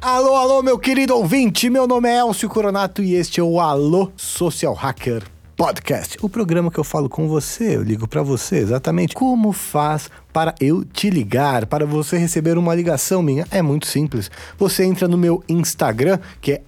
Alô, alô, meu querido ouvinte, meu nome é Elcio Coronato e este é o Alô Social Hacker Podcast, o programa que eu falo com você, eu ligo para você exatamente como faz para eu te ligar, para você receber uma ligação minha. É muito simples. Você entra no meu Instagram, que é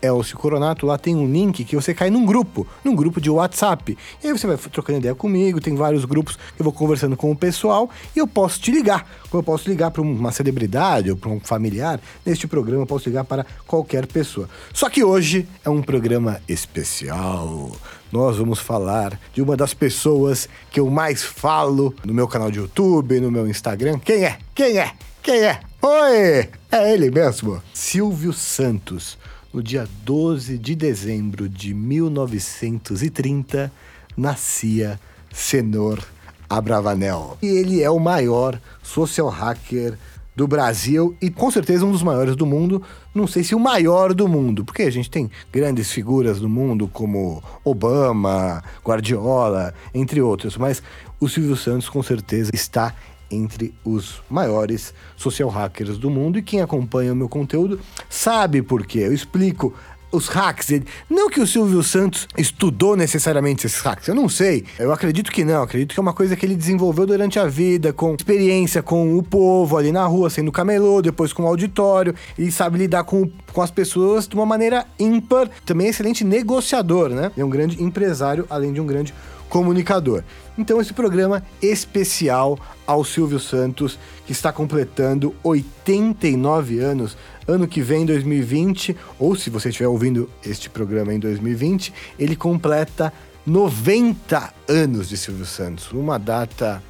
@elciocoronato, lá tem um link que você cai num grupo, num grupo de WhatsApp. E aí você vai trocando ideia comigo, tem vários grupos que eu vou conversando com o pessoal e eu posso te ligar. Como eu posso ligar para uma celebridade ou para um familiar, neste programa eu posso ligar para qualquer pessoa. Só que hoje é um programa especial nós vamos falar de uma das pessoas que eu mais falo no meu canal de YouTube, no meu Instagram. Quem é? Quem é? Quem é? Oi! É ele mesmo. Silvio Santos. No dia 12 de dezembro de 1930, nascia Senor Abravanel. E ele é o maior social hacker do Brasil e com certeza um dos maiores do mundo. Não sei se o maior do mundo, porque a gente tem grandes figuras do mundo como Obama, Guardiola, entre outros, mas o Silvio Santos com certeza está entre os maiores social hackers do mundo e quem acompanha o meu conteúdo sabe por quê. Eu explico os hacks. Não que o Silvio Santos estudou necessariamente esses hacks, eu não sei. Eu acredito que não, acredito que é uma coisa que ele desenvolveu durante a vida, com experiência com o povo ali na rua, sendo camelô, depois com o auditório. Ele sabe lidar com, com as pessoas de uma maneira ímpar. Também é excelente negociador, né? É um grande empresário, além de um grande comunicador. Então, esse programa especial ao Silvio Santos, que está completando 89 anos, ano que vem, 2020, ou se você estiver ouvindo este programa em 2020, ele completa 90 anos de Silvio Santos, uma data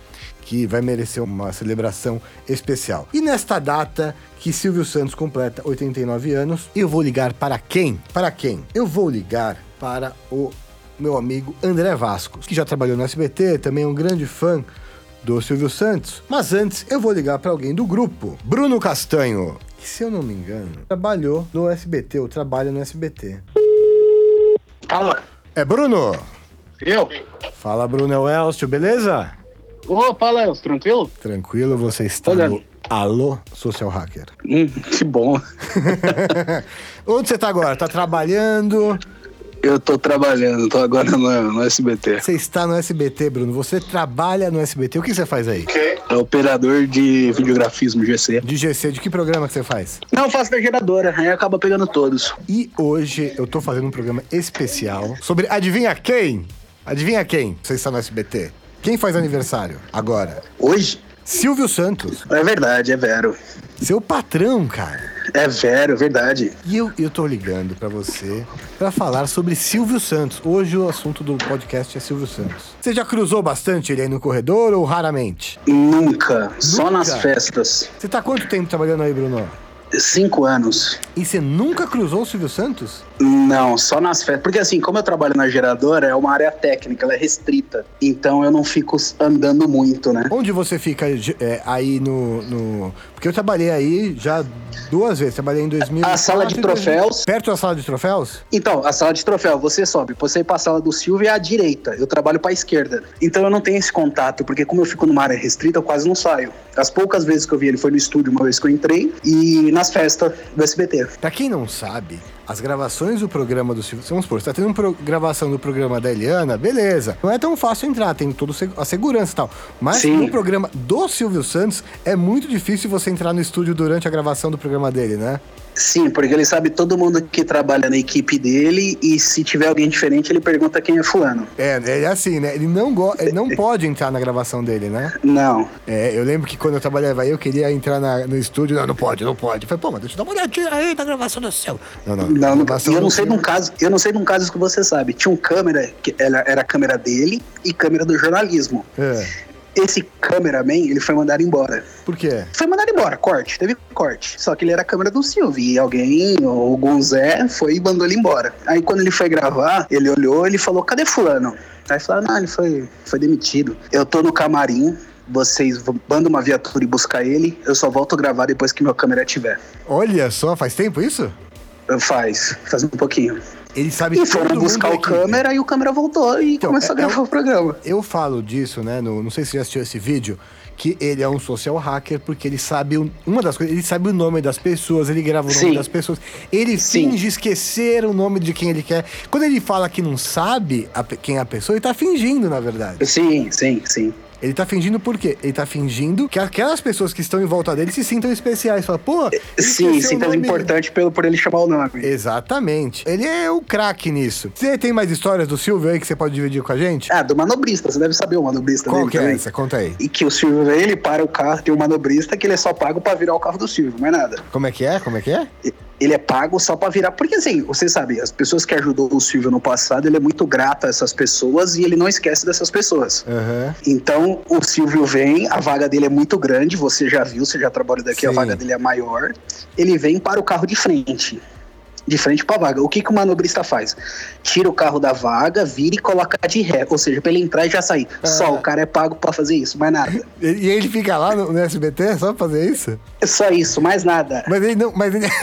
que vai merecer uma celebração especial. E nesta data que Silvio Santos completa 89 anos, eu vou ligar para quem? Para quem? Eu vou ligar para o meu amigo André Vasco, que já trabalhou no SBT, também é um grande fã do Silvio Santos. Mas antes, eu vou ligar para alguém do grupo, Bruno Castanho, que se eu não me engano, trabalhou no SBT, ou trabalha no SBT. Fala. É Bruno? Eu? Fala, Bruno, é o Elcio, beleza? Ô, fala, Elcio, tranquilo? Tranquilo, você está Olha. no Alô Social Hacker. Hum, que bom. Onde você tá agora? Tá trabalhando? Eu tô trabalhando, tô agora no, no SBT. Você está no SBT, Bruno. Você trabalha no SBT. O que você faz aí? É operador de videografismo GC. De GC, de que programa que você faz? Não, eu faço da geradora, aí acaba pegando todos. E hoje eu tô fazendo um programa especial sobre adivinha quem? Adivinha quem? Você está no SBT. Quem faz aniversário agora? Hoje? Silvio Santos. É verdade, é Vero. Seu patrão, cara. É Vero, é verdade. E eu, eu tô ligando pra você pra falar sobre Silvio Santos. Hoje o assunto do podcast é Silvio Santos. Você já cruzou bastante ele aí no corredor ou raramente? Nunca, só Nunca? nas festas. Você tá quanto tempo trabalhando aí, Bruno? Cinco anos. E você nunca cruzou o Silvio Santos? Não, só nas festas. Porque assim, como eu trabalho na geradora, é uma área técnica, ela é restrita. Então eu não fico andando muito, né? Onde você fica é, aí no, no- Porque eu trabalhei aí já duas vezes. Trabalhei em 2000. A sala de troféus. Perto da sala de troféus? Então, a sala de troféu, você sobe, você ir pra sala do Silvio é à direita, eu trabalho pra esquerda. Então eu não tenho esse contato, porque como eu fico numa área restrita, eu quase não saio. As poucas vezes que eu vi ele foi no estúdio, uma vez que eu entrei, e nas festas do SBT. Pra quem não sabe, as gravações do programa do Silvio... Vamos supor, você tá tendo uma gravação do programa da Eliana, beleza. Não é tão fácil entrar, tem toda a segurança e tal. Mas Sim. no programa do Silvio Santos, é muito difícil você entrar no estúdio durante a gravação do programa dele, né? Sim, porque ele sabe todo mundo que trabalha na equipe dele, e se tiver alguém diferente, ele pergunta quem é fulano. É, é assim, né? Ele não, go... ele não pode entrar na gravação dele, né? Não. É, eu lembro que quando eu trabalhava aí, eu queria entrar na- no estúdio. Não, não pode, não pode. Eu falei, pô, mas deixa eu dar uma olhadinha aí na gravação do seu. Não, não. Não, não, eu não sei de um caso, eu não sei de um caso que você sabe. Tinha um câmera, que era, era a câmera dele e câmera do jornalismo. É. Esse cameraman, ele foi mandado embora. Por quê? Foi mandado embora, corte, teve corte. Só que ele era a câmera do Silvio. E alguém, ou algum Zé, foi e mandou ele embora. Aí quando ele foi gravar, ele olhou ele falou: cadê fulano? Aí falaram, não, ele foi, foi demitido. Eu tô no camarim, vocês mandam uma viatura e buscar ele, eu só volto a gravar depois que meu câmera tiver. Olha só, faz tempo isso? Faz, faz um pouquinho. Ele sabe E foram buscar o câmera e o câmera voltou e Então, começou é- a gravar é- o programa. Eu falo disso, né? no- não sei se você já assistiu esse vídeo. Que ele é um social hacker porque ele sabe uma das coisas, ele sabe o nome das pessoas, ele grava o nome Sim. das pessoas, ele Sim. finge esquecer o nome de quem ele quer. Quando ele fala que não sabe a quem é a pessoa, ele tá fingindo, na verdade. Sim, sim, sim. Ele tá fingindo por quê? Ele tá fingindo que aquelas pessoas que estão em volta dele se sintam especiais. Fala, pô, ele Sim, nome- importante pelo, por ele chamar o nome. Exatamente. Ele é o craque nisso. Você tem mais histórias do Silvio aí que você pode dividir com a gente? Ah, do manobrista, você deve saber o manobrista Qual que é também. essa? Conta aí. E que o Silvio ele para o carro, tem um manobrista que ele é só pago pra virar o carro do Silvio, mais nada. Como é que é? Como é que é? Ele é pago só pra virar. Porque assim, você sabe, as pessoas que ajudou o Silvio no passado, ele é muito grato a essas pessoas e ele não esquece dessas pessoas. Aham. Então, o Silvio vem, a vaga dele é muito grande, você já viu, você já trabalhou daqui, a Sim. vaga dele é maior. Ele vem para o carro de frente. De frente para a vaga. O que, que o manobrista faz? Tira o carro da vaga, vira e coloca de ré. Ou seja, pra ele entrar e já sair. Ah. Só o cara é pago para fazer isso, mais nada. E ele fica lá no, no SBT só pra fazer isso? É só isso, mais nada. Mas ele não. Mas ele.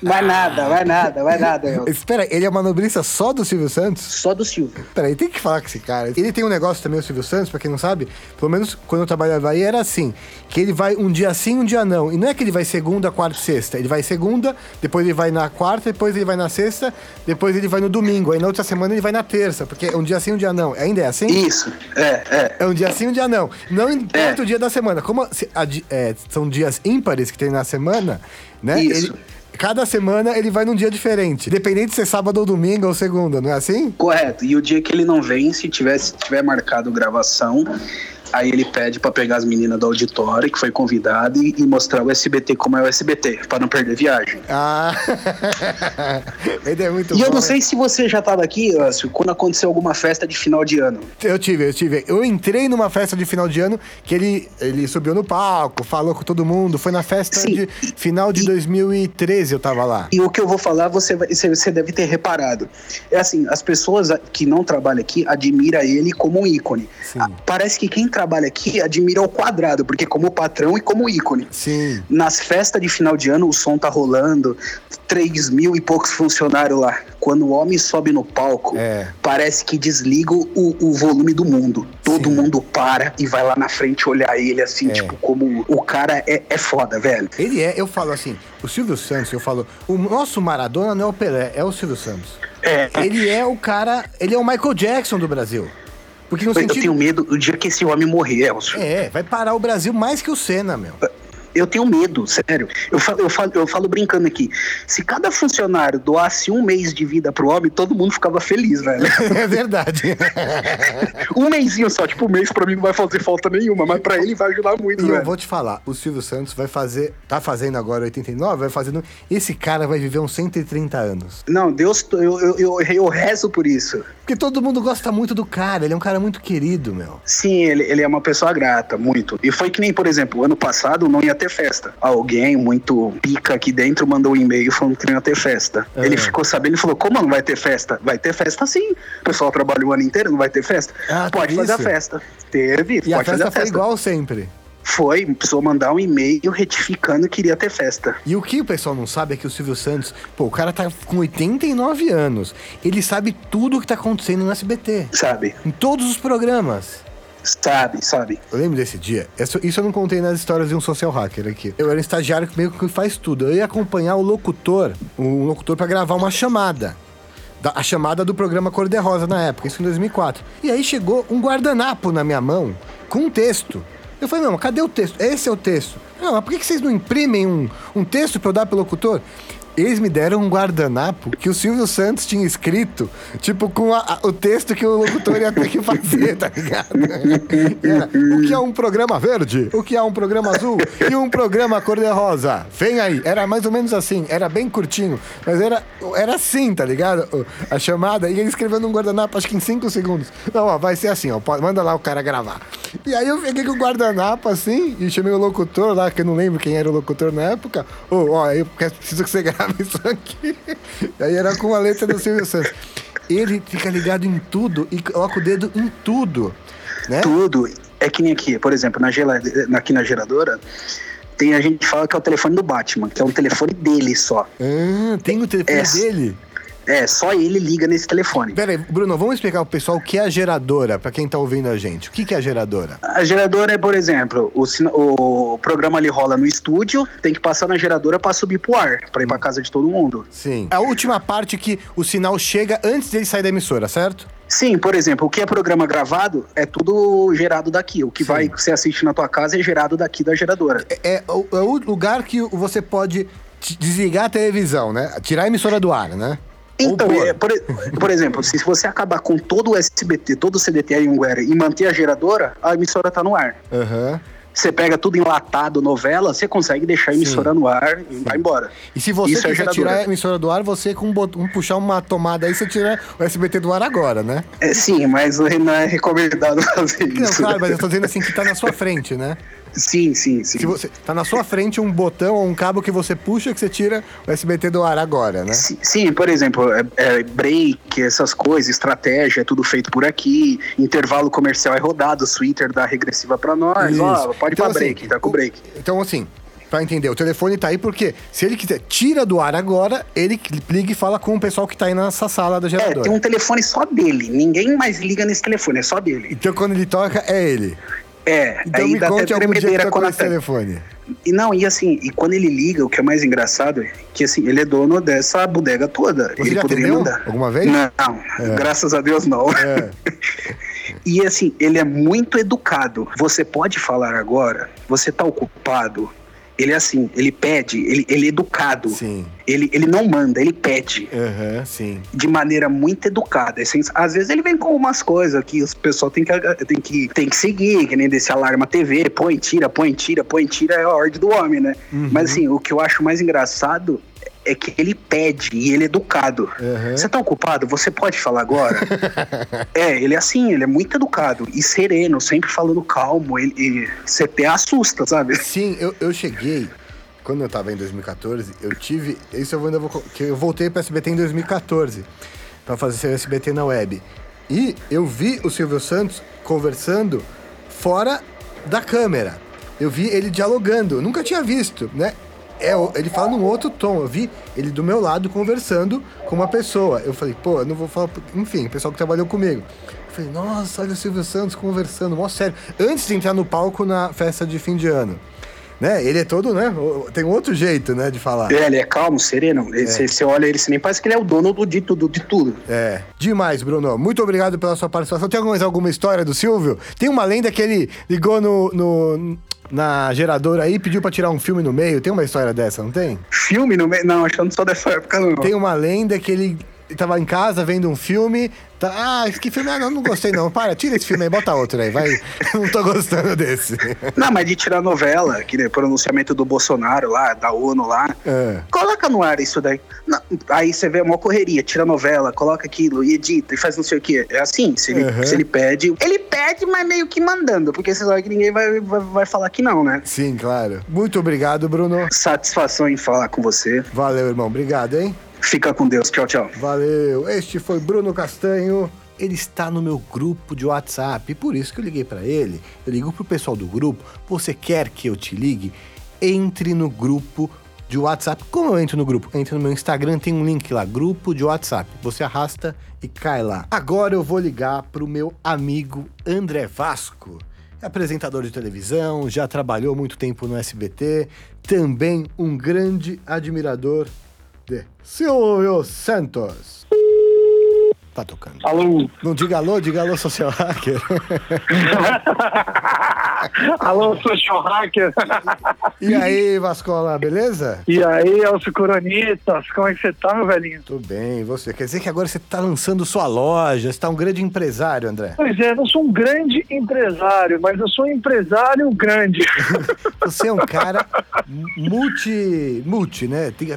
Mais nada, mais nada, mais nada. Elton. Espera, ele é manobrista só do Silvio Santos? Só do Silvio. Peraí, tem que falar com esse cara. Ele tem um negócio também, o Silvio Santos, pra quem não sabe, pelo menos quando eu trabalhava aí era assim: que ele vai um dia sim, um dia não. E não é que ele vai segunda, quarta e sexta. Ele vai segunda, depois ele vai na quarta, depois ele vai na sexta, depois ele vai no domingo. Aí na outra semana ele vai na terça, porque é um dia sim, um dia não. Ainda é assim? Isso, é, é. É um dia sim, um dia não. Não importa É. o dia da semana. Como se- a é, são dias ímpares que tem na semana, né? Isso. Ele- cada semana ele vai num dia diferente. Independente se é sábado ou domingo ou segunda, não é assim? Correto. E o dia que ele não vem, se tiver, se tiver marcado gravação, aí ele pede pra pegar as meninas do auditório, que foi convidado, e, e mostrar o SBT como é o SBT, pra não perder viagem. Ah, ele é muito e bom. eu não sei se você já tava aqui, Ancio, quando aconteceu alguma festa de final de ano. Eu tive, eu tive. Eu entrei numa festa de final de ano que ele, ele subiu no palco, falou com todo mundo. Foi na festa Sim. de final de 2013, eu tava lá. E o que eu vou falar, você, vai- você, você deve ter reparado. É assim, as pessoas que não trabalham aqui admiram ele como um ícone. Sim. Ah, Parece que quem trabalha aqui admira ao quadrado, porque como patrão e como ícone. Sim. Nas festas de final de ano, o som tá rolando, 3 mil e poucos funcionários lá. Quando o homem sobe no palco, É. parece que desliga o, o volume do mundo. Todo Sim. mundo para e vai lá na frente olhar ele assim, É. tipo, como o cara é, é foda, velho. Ele é, eu falo assim, o Silvio Santos, eu falo, o nosso Maradona não é o Pelé, é o Silvio Santos. É. Ele é o cara, ele é o Michael Jackson do Brasil. Porque no Eu tenho sentido. medo o dia que esse homem morrer, Elcio. É, vai parar o Brasil mais que o Senna, meu. Eu tenho medo, sério. Eu falo, eu, falo, eu falo brincando aqui. Se cada funcionário doasse um mês de vida pro homem, todo mundo ficava feliz, velho. É verdade. um mêsinho só, tipo, um mês pra mim não vai fazer falta nenhuma, mas pra ele vai ajudar muito, E eu velho. vou te falar, o Silvio Santos vai fazer, tá fazendo agora 89, vai fazendo. Esse cara vai viver uns 130 anos. Não, Deus, eu, eu, eu, eu rezo por isso. Porque todo mundo gosta muito do cara, ele é um cara muito querido, meu. Sim, ele, ele é uma pessoa grata, muito. E foi que nem, por exemplo, ano passado não ia ter festa. Alguém muito pica aqui dentro mandou um e-mail falando que não ia ter festa. É. Ele ficou sabendo e falou: Como não vai ter festa? Vai ter festa sim. O pessoal trabalha o ano inteiro, não vai ter festa? Ah, pode fazer isso? a festa. Teve, E a pode fazer festa a foi festa. igual sempre. Foi, precisou mandar um e-mail retificando que iria ter festa. E o que o pessoal não sabe é que o Silvio Santos, pô, o cara tá com 89 anos. Ele sabe tudo o que tá acontecendo no SBT. Sabe? Em todos os programas. Sabe, sabe? Eu lembro desse dia. Isso, eu não contei nas histórias de um social hacker aqui. Eu era um estagiário que meio que faz tudo. Eu ia acompanhar o locutor, um locutor pra gravar uma chamada. Da- a chamada do programa Cor de Rosa na época, isso em 2004. E aí chegou um guardanapo na minha mão com um texto. Eu falei, não, cadê o texto? Esse é o texto. Não, mas por que vocês não imprimem um, um texto pra eu dar pro locutor? Eles me deram um guardanapo que o Silvio Santos tinha escrito, tipo, com a- a- o texto que o locutor ia ter que fazer, tá ligado? Era, o que é um programa verde? O que é um programa azul? E um programa cor-de-rosa? Vem aí. Era mais ou menos assim, era bem curtinho, mas era, era assim, tá ligado? A chamada, e ele escreveu num guardanapo, acho que em 5 segundos. Não, ó, vai ser assim, ó, manda lá o cara gravar. E aí eu peguei com o guardanapo assim, e chamei o locutor lá, que eu não lembro quem era o locutor na época. Ô, ó, eu preciso que você grave isso aqui. Aí era com a letra do Silvio Santos. Ele fica ligado em tudo e coloca o dedo em tudo, né? Tudo. É que nem aqui, por exemplo, na gela- aqui na geradora, tem a gente fala que é o telefone do Batman, que é um telefone dele só. Ah, tem o telefone É. dele. É, só ele liga nesse telefone. Pera aí, Bruno, vamos explicar pro pessoal o que é a geradora, pra quem tá ouvindo a gente. O que, que é a geradora? A geradora é, por exemplo, o, o programa ali rola no estúdio, tem que passar na geradora pra subir pro ar, pra ir pra casa de todo mundo. Sim. A última parte que o sinal chega antes dele sair da emissora, certo? Sim, por exemplo, o que é programa gravado é tudo gerado daqui. O que Sim. vai que você assiste na tua casa é gerado daqui da geradora. É, é o, é o lugar que você pode desligar a televisão, né? Tirar a emissora do ar, né? Então, é, por, por exemplo, se você acabar com todo o SBT, todo o CDT aí Anguera e manter a geradora, a emissora tá no ar. Aham. Você pega tudo enlatado, novela, você consegue deixar a emissora no ar e vai embora. E se você Isso é quiser geradora. tirar a emissora do ar, você com um, um puxar uma tomada aí, você tira o SBT do ar agora, né? É, sim, mas não é recomendado fazer Não, isso. claro, mas eu tô dizendo assim que tá na sua frente, né? Sim, sim, sim. Se você tá na sua frente um botão ou um cabo que você puxa que você tira o SBT do ar agora, né? Sim, sim, por exemplo, é, é break, essas coisas, estratégia, é tudo feito por aqui, intervalo comercial é rodado, o Twitter dá regressiva pra nós, ó, pode ir Então, pra assim, break, tá com o- break. Então, assim, pra entender, o telefone tá aí porque se ele quiser, tira do ar agora, ele liga e fala com o pessoal que tá aí nessa sala da É, geradora. tem um telefone só dele, ninguém mais liga nesse telefone, é só dele. Então, quando ele toca, é ele. É, Então, aí me dá até conte que tremedeira tocou quando esse até... telefone. E não, e assim, e quando ele liga, o que é mais engraçado é que assim, ele é dono dessa bodega toda. Você ele já poderia mandar. alguma vez? Não, graças a Deus não. É. E assim, ele é muito educado. Você pode falar agora, você tá ocupado. Ele é assim, ele pede, ele, ele é educado. Sim. Ele, ele não manda, ele pede. Aham, sim. De maneira muito educada. Assim, às vezes ele vem com umas coisas que os pessoal tem que, tem, que, tem que seguir, que nem desse alarma TV, põe, tira, põe, tira, põe, tira, é a ordem do homem, né? Uhum. Mas assim, o que eu acho mais engraçado é que ele pede e ele é educado. Uhum. Você tá ocupado? Você pode falar agora? é, ele é assim, ele é muito educado e sereno, sempre falando calmo. Ele, ele- você até assusta, sabe? Sim, eu, eu cheguei. Quando eu tava em 2014, eu tive. Isso eu ainda vou. Que eu voltei pro SBT em 2014 pra fazer seu SBT na web. E eu vi o Silvio Santos conversando fora da câmera. Eu vi ele dialogando. Eu nunca tinha visto, né? É, ele fala num outro tom. Eu vi ele do meu lado conversando com uma pessoa. Eu falei, pô, eu não vou falar. Enfim, o pessoal que trabalhou comigo. Eu falei, nossa, olha o Silvio Santos conversando, mó sério. Antes de entrar no palco na festa de fim de ano. Né? Ele é todo, né? Tem outro jeito, né, de falar. É, ele é calmo, sereno. Ele- Você você olha ele, você nem parece que ele é o dono do, de tudo, de tudo. É, demais, Bruno. Muito obrigado pela sua participação. Tem mais alguma história do Silvio? Tem uma lenda que ele ligou no, no- na geradora aí e pediu pra tirar um filme no meio. Tem uma história dessa, não tem? Filme no meio. Não, acho que não sou dessa época, não. Tem uma lenda que ele tava em casa vendo um filme. Tá, ah, esse que filme? Ah, não, não gostei não. Para, tira esse filme aí, bota outro aí, vai. não tô gostando desse. Não, mas de tirar novela, que nem pronunciamento do Bolsonaro lá, da ONU lá. É. Coloca no ar isso daí. Não, aí você vê uma correria, tira a novela, coloca aquilo e edita e faz não sei o que. É assim, se ele, Uhum. se ele pede. Ele pede, mas meio que mandando, porque você sabe que ninguém vai, vai, vai falar que não, né? Sim, claro. Muito obrigado, Bruno. Satisfação em falar com você. Valeu, irmão. Obrigado, hein? Fica com Deus. Tchau, tchau. Valeu. Este foi Bruno Castanho. Ele está no meu grupo de WhatsApp, por isso que eu liguei para ele. Eu ligo pro pessoal do grupo. Você quer que eu te ligue? Entre no grupo de WhatsApp. Como eu entro no grupo? Entre no meu Instagram, tem um link lá, grupo de WhatsApp. Você arrasta e cai lá. Agora eu vou ligar pro meu amigo André Vasco. É apresentador de televisão, já trabalhou muito tempo no SBT, também um grande admirador de Silvio Santos. Tá tocando. Alô? Não diga alô, diga alô, social hacker. Alô, social hacker. E aí, Vascola, beleza? E aí, Elcio Coronitas, como é que você tá, meu velhinho? Tudo bem, e você? Quer dizer que agora você tá lançando sua loja, você tá um grande empresário, André. Pois é, eu não sou um grande empresário, mas eu sou um empresário grande. Você é um cara multi, multi, né? Tem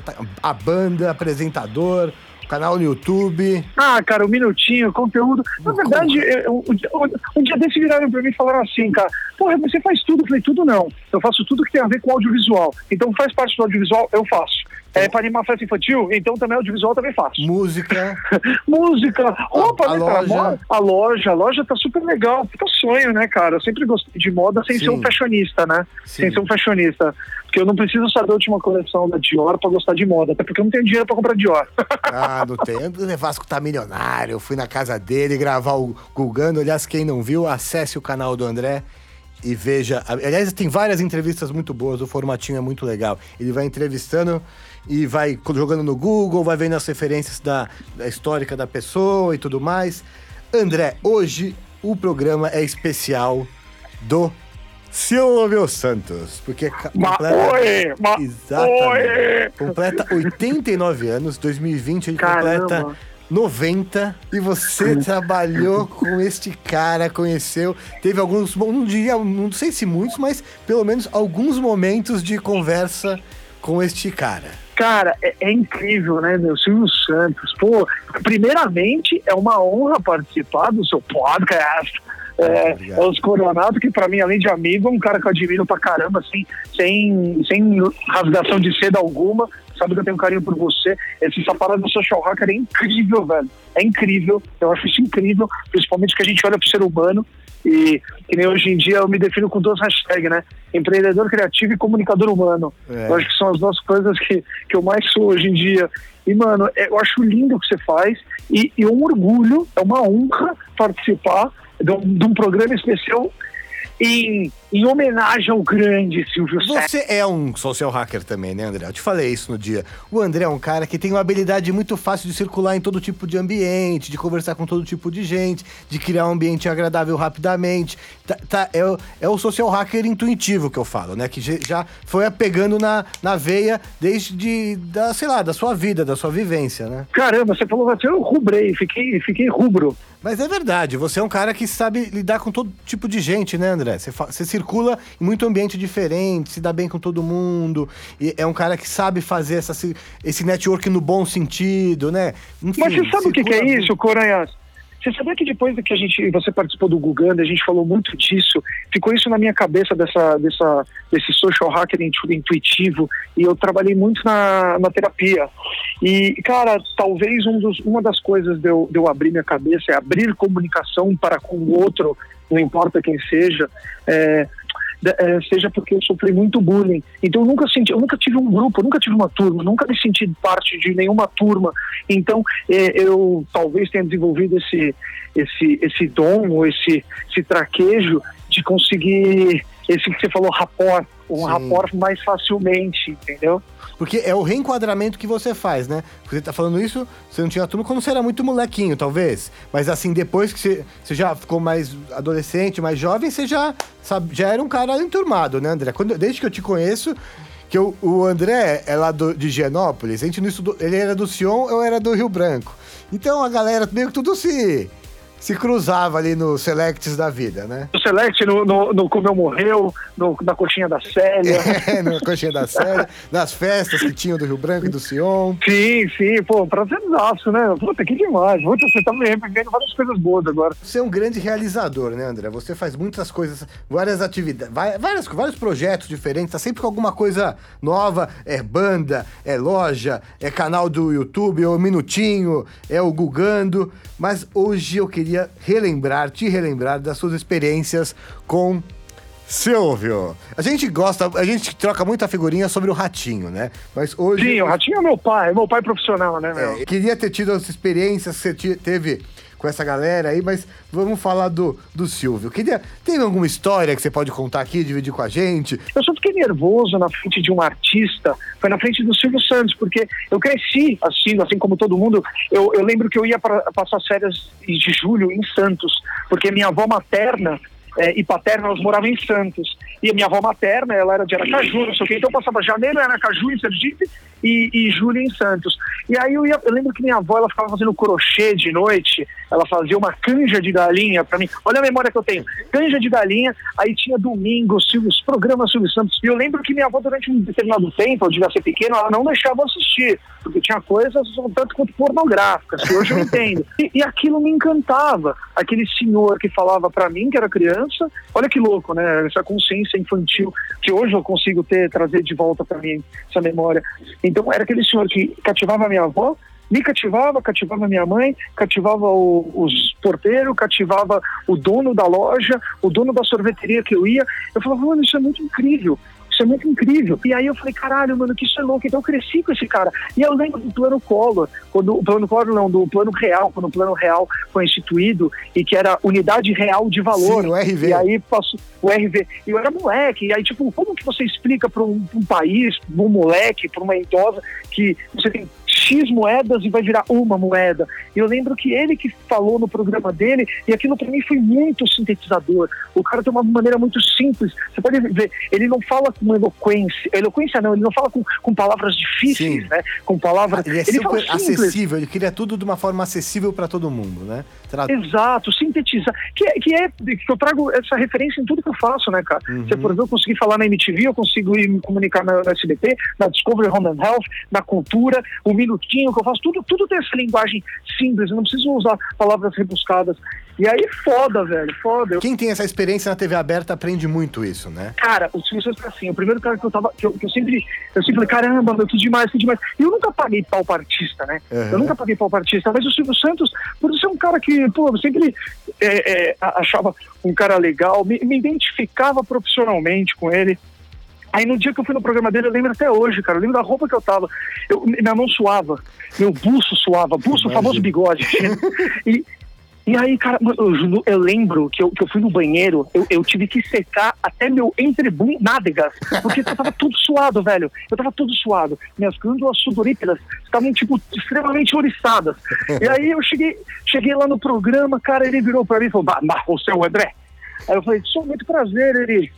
a- banda, apresentador, canal no YouTube. ah, cara, um minutinho, conteúdo. Na verdade, eu- um, um- um dia desse viraram pra mim e falaram assim, cara, porra, você faz tudo? Eu falei, tudo não. Eu faço tudo que tem a ver com audiovisual. Então faz parte do audiovisual, eu faço. É para animar festa infantil, então também audiovisual também faço. Música. Música. Opa, a né, cara? loja. A loja, a loja tá super legal. Puta sonho, né, cara? Eu sempre gostei de moda sem Sim. ser um fashionista, né? Sim. Sem ser um fashionista. Porque eu não preciso saber a última coleção da Dior pra gostar de moda, até porque eu não tenho dinheiro pra comprar Dior. Ah, não tem. O Nevasco tá milionário. Eu fui na casa dele gravar o Gulgando. Aliás, quem não viu, acesse o canal do André e veja. Aliás, tem várias entrevistas muito boas. O formatinho é muito legal. Ele vai entrevistando e vai jogando no Google, vai vendo as referências da, da histórica da pessoa e tudo mais. André, hoje o programa é especial do Silvio Santos, porque Ma completa- oi! Exatamente. oi! Completa 89 anos, 2020 ele Caramba. completa 90 e você trabalhou com este cara, conheceu, teve alguns, bom, não diria, não sei se muitos, mas pelo menos alguns momentos de conversa com este cara. Cara, é, é incrível, né, meu? Silvio Santos. Pô, primeiramente, é uma honra participar do seu podcast. É, Obrigado. é os Coronato, que pra mim, além de amigo, é um cara que eu admiro pra caramba, assim, sem, sem rasgação de seda alguma. Sabe que eu tenho carinho por você. Essa essa parada do social hacker é incrível, velho. É incrível. Eu acho isso incrível, principalmente que a gente olha pro ser humano. E que nem hoje em dia eu me defino com duas hashtags, né? Empreendedor criativo e comunicador humano. É. Eu acho que são as duas coisas que, que eu mais sou hoje em dia. E, mano, é- eu acho lindo o que você faz e, e um orgulho, é uma honra participar de um, de um programa especial em, em homenagem ao grande Silvio Santos. Você é um social hacker também, né, André? Eu te falei isso no dia. O André é um cara que tem uma habilidade muito fácil de circular em todo tipo de ambiente, de conversar com todo tipo de gente, de criar um ambiente agradável rapidamente. Tá, tá- é, o- é o social hacker intuitivo que eu falo, né? Que já- foi pegando na, na veia desde, da, sei lá, da sua vida, da sua vivência, né? Caramba, você falou assim, eu rubrei, fiquei, fiquei rubro. Mas é verdade, você é um cara que sabe lidar com todo tipo de gente, né, André? Você, você circula em muito ambiente diferente, se dá bem com todo mundo, é um cara que sabe fazer essa, esse network no bom sentido, né? Enfim, Mas você sabe o que, que é isso, Coranhas? Você sabia que depois que a gente, você participou do Guganda, a gente falou muito disso, ficou isso na minha cabeça dessa, dessa, desse social hacker intu- intuitivo e eu trabalhei muito na, na terapia. E, cara, talvez um dos, uma das coisas de eu, de eu abrir minha cabeça é abrir comunicação para com o outro, não importa quem seja, é, seja porque eu sofri muito bullying. Então eu nunca senti, eu nunca tive um grupo, nunca tive uma turma, nunca me senti parte de nenhuma turma. Então é, eu talvez tenha desenvolvido esse esse esse dom ou esse esse traquejo de conseguir esse que você falou rapport, um Sim. rapport mais facilmente, entendeu? Porque é o reenquadramento que você faz, né? Você tá falando isso, você não tinha turma quando você era muito molequinho, talvez. Mas assim, depois que você, você já ficou mais adolescente, mais jovem, você já, sabe, já era um cara enturmado, né, André? Quando, desde que eu te conheço, que eu- o André é lá do- de Higienópolis, a gente não estudou, ele era do Sion, eu era do Rio Branco. Então a galera meio que tudo se, se cruzava ali no Selects da vida, né? No Select, no, no, no Como Eu Morreu, no, na coxinha da Célia. É, na coxinha da série, nas festas que tinham do Rio Branco e do Sion. Sim, sim, pô, prazerzaço, né? Puta, que demais. Puta, você tá me revivendo várias coisas boas agora. Você é um grande realizador, né, André? Você faz muitas coisas, várias atividades, várias, vários projetos diferentes, tá sempre com alguma coisa nova. É banda, é loja, é canal do YouTube, é o Minutinho, é o Gugando. Mas hoje eu queria relembrar, te relembrar das suas experiências com Silvio. A gente gosta, a gente troca muita figurinha sobre o Ratinho, né? Mas hoje. Sim, o Ratinho é meu pai, é meu pai profissional, né, meu? É, queria ter tido as experiências que você teve com essa galera aí, mas vamos falar do, do Silvio. Queria, tem alguma história que você pode contar aqui, dividir com a gente? Eu só fiquei nervoso na frente de um artista, foi na frente do Silvio Santos, porque eu cresci assistindo, assim como todo mundo. Eu, eu lembro que eu ia para passar as férias de julho em Santos, porque minha avó materna eh, e paterna, elas moravam em Santos. E a minha avó materna, ela era de Aracaju, não sei o quê. Então eu passava janeiro em Aracaju, em Sergipe, e, e julho em Santos. E aí eu, ia, eu lembro que minha avó, ela ficava fazendo crochê de noite, ela fazia uma canja de galinha para mim. Olha a memória que eu tenho. Canja de galinha, aí tinha domingo, Silvio, os programas Silvio Santos. E eu lembro que minha avó, durante um determinado tempo, eu devia ser pequeno, ela não deixava assistir, porque tinha coisas um tanto quanto pornográficas, que hoje eu entendo. E, e aquilo me encantava. Aquele senhor que falava para mim, que era criança, olha que louco, né? Essa consciência infantil que hoje eu consigo ter, trazer de volta para mim essa memória. Então era aquele senhor que cativava minha avó, me cativava, cativava minha mãe, cativava o, os porteiros, cativava o dono da loja, o dono da sorveteria que eu ia. Eu falava, mano, isso é muito incrível. Isso é muito incrível. E aí eu falei, caralho, mano, que isso é louco. Então eu cresci com esse cara. E eu lembro do plano Collor, quando o plano Collor não, do plano real, quando o plano real foi instituído e que era unidade real de valor. Sim, o RV. E aí passou o RV. E eu era moleque. E aí, tipo, como que você explica para um, um, país, para um moleque, para uma idosa, que você tem X moedas e vai virar uma moeda. E eu lembro que ele que falou no programa dele, e aquilo para mim foi muito sintetizador. O cara tem uma maneira muito simples. Você pode ver, ele não fala com eloquência. Eloquência não, ele não fala com, com palavras difíceis, Sim. né? Com palavras. Ele é ele super acessível, ele cria tudo de uma forma acessível para todo mundo, né? Exato, sintetizar. Que, é, que é que eu trago essa referência em tudo que eu faço, né, cara? Uhum. Você, por exemplo, eu consegui falar na MTV, eu consigo ir me comunicar na, na SBT, na Discovery Home and Health, na cultura, o minutinho que eu faço, tudo, tudo tem essa linguagem simples, eu não preciso usar palavras rebuscadas. E aí, foda, velho, foda. Quem tem essa experiência na TV aberta aprende muito isso, né? Cara, o Silvio Santos é assim, o primeiro cara que eu tava, que eu, que eu sempre, eu sempre falei, caramba, meu, que demais, que demais. E eu nunca paguei pau pra artista, né? Uhum. Eu nunca paguei pau pra artista, mas o Silvio Santos, por ser um cara que, pô, eu sempre é, é, achava um cara legal, me, me identificava profissionalmente com ele. Aí no dia que eu fui no programa dele, eu lembro até hoje, cara. Eu lembro da roupa que eu tava. Eu, minha mão suava, meu buço suava, buço, famoso bigode. e, e aí, cara, eu, eu lembro que eu, que eu fui no banheiro, eu, eu tive que secar até meu entrebum nádegas, porque eu tava tudo suado, velho. Eu tava tudo suado. Minhas glândulas sudoríparas estavam, tipo, extremamente oriçadas. E aí eu cheguei, cheguei lá no programa, cara, ele virou pra mim e falou, é o André? Aí eu falei, sou muito prazer, ele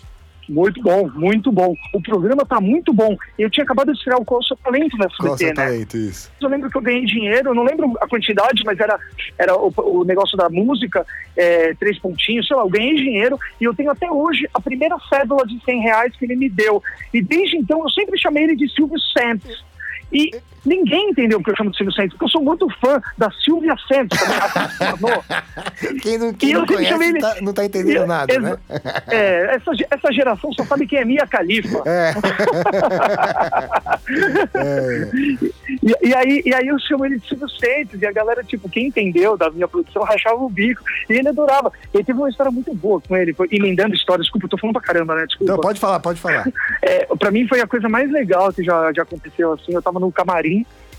muito bom, muito bom. O programa tá muito bom. Eu tinha acabado de estrear o Qual o Seu Talento na SBT, Qual né? Talento, isso. Eu lembro que eu ganhei dinheiro, não lembro a quantidade, mas era, era o, o negócio da música, é, três pontinhos, sei lá, eu ganhei dinheiro e eu tenho até hoje a primeira cédula de 100 reais que ele me deu. E desde então eu sempre chamei ele de Silvio Santos. E ninguém entendeu o que eu chamo de Silvio Santos, porque eu sou muito fã da Silvia Santos, também. quem não, quem não conhece tá, não tá entendendo nada, né? É, essa, essa geração só sabe quem é Mia Khalifa. É. é. E, e, aí, e aí eu chamo ele de Silvio Santos, e a galera, tipo, quem entendeu da minha produção rachava o bico, e ele adorava. Ele teve uma história muito boa com ele, emendando histórias, desculpa, eu tô falando pra caramba, né? Desculpa. Não, pode falar, pode falar. É, pra mim foi a coisa mais legal que já, já aconteceu, assim, eu tava no camarim,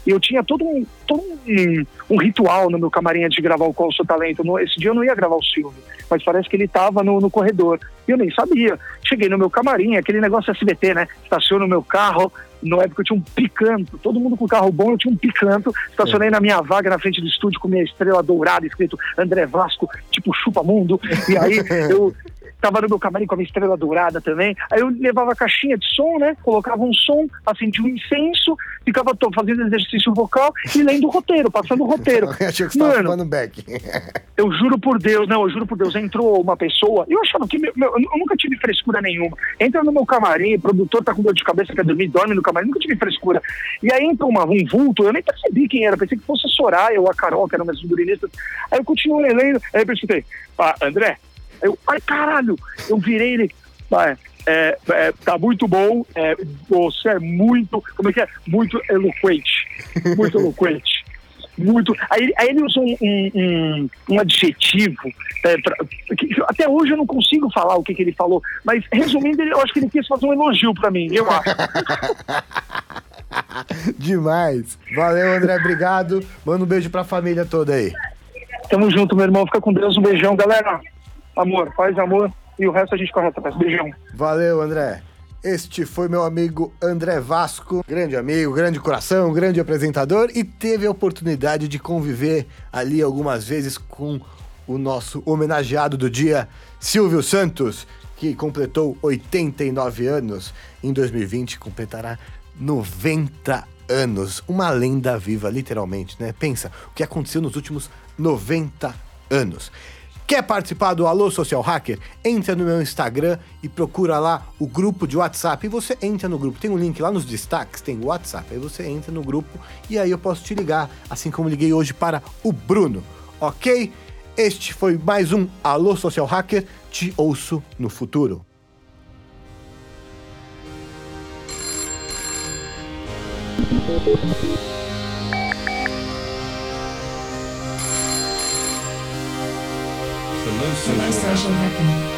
e eu tinha todo um, todo um, um ritual no meu camarim de gravar o Qual o Seu Talento. No, esse dia eu não ia gravar o Silvio, mas parece que ele estava no, no corredor. E eu nem sabia. Cheguei no meu camarim, aquele negócio SBT, né? Estaciono o meu carro, na época eu tinha um picanto, todo mundo com carro bom, eu tinha um picanto, estacionei é. na minha vaga na frente do estúdio com minha estrela dourada, escrito André Vasco, tipo chupa mundo, e aí eu tava no meu camarim com a minha estrela dourada também. Aí eu levava a caixinha de som, né? Colocava um som, acendia um incenso, ficava fazendo exercício vocal e lendo o roteiro, passando o roteiro. eu achei que você Mano, tava back. eu juro por Deus, não, eu juro por Deus, entrou uma pessoa, eu achava que, meu, eu nunca tive frescura nenhuma. Entra no meu camarim, o produtor tá com dor de cabeça, quer dormir, dorme no camarim, nunca tive frescura. E aí entra uma, um vulto, eu nem percebi quem era, pensei que fosse a Soraya ou a Carol, que eram minhas figurinistas. Aí eu continuei lendo, aí eu pensei, ah, André, eu, ai caralho, eu virei ele. Vai, é, é, tá muito bom, é, você é muito, como é que é? Muito eloquente, muito eloquente. Muito. Aí, aí ele usou um, um, um adjetivo, é, pra, que, até hoje eu não consigo falar o que, que ele falou, mas resumindo, eu acho que ele quis fazer um elogio para mim, eu acho. Demais. Valeu, André, obrigado. Manda um beijo pra família toda aí. Tamo junto, meu irmão. Fica com Deus. Um beijão, galera amor, faz amor e o resto a gente corre atrás. Beijão. Valeu, André. Este foi meu amigo André Vasco, grande amigo, grande coração, grande apresentador e teve a oportunidade de conviver ali algumas vezes com o nosso homenageado do dia, Silvio Santos, que completou 89 anos. Em 2020 completará 90 anos. Uma lenda viva, literalmente, né? Pensa o que aconteceu nos últimos 90 anos. Quer participar do Alô Social Hacker? Entra no meu Instagram e procura lá o grupo de WhatsApp. E você entra no grupo. Tem um link lá nos destaques, tem o WhatsApp. Aí você entra no grupo e aí eu posso te ligar, assim como liguei hoje para o Bruno, ok? Este foi mais um Alô Social Hacker. Te ouço no futuro. Solar Social Hacking.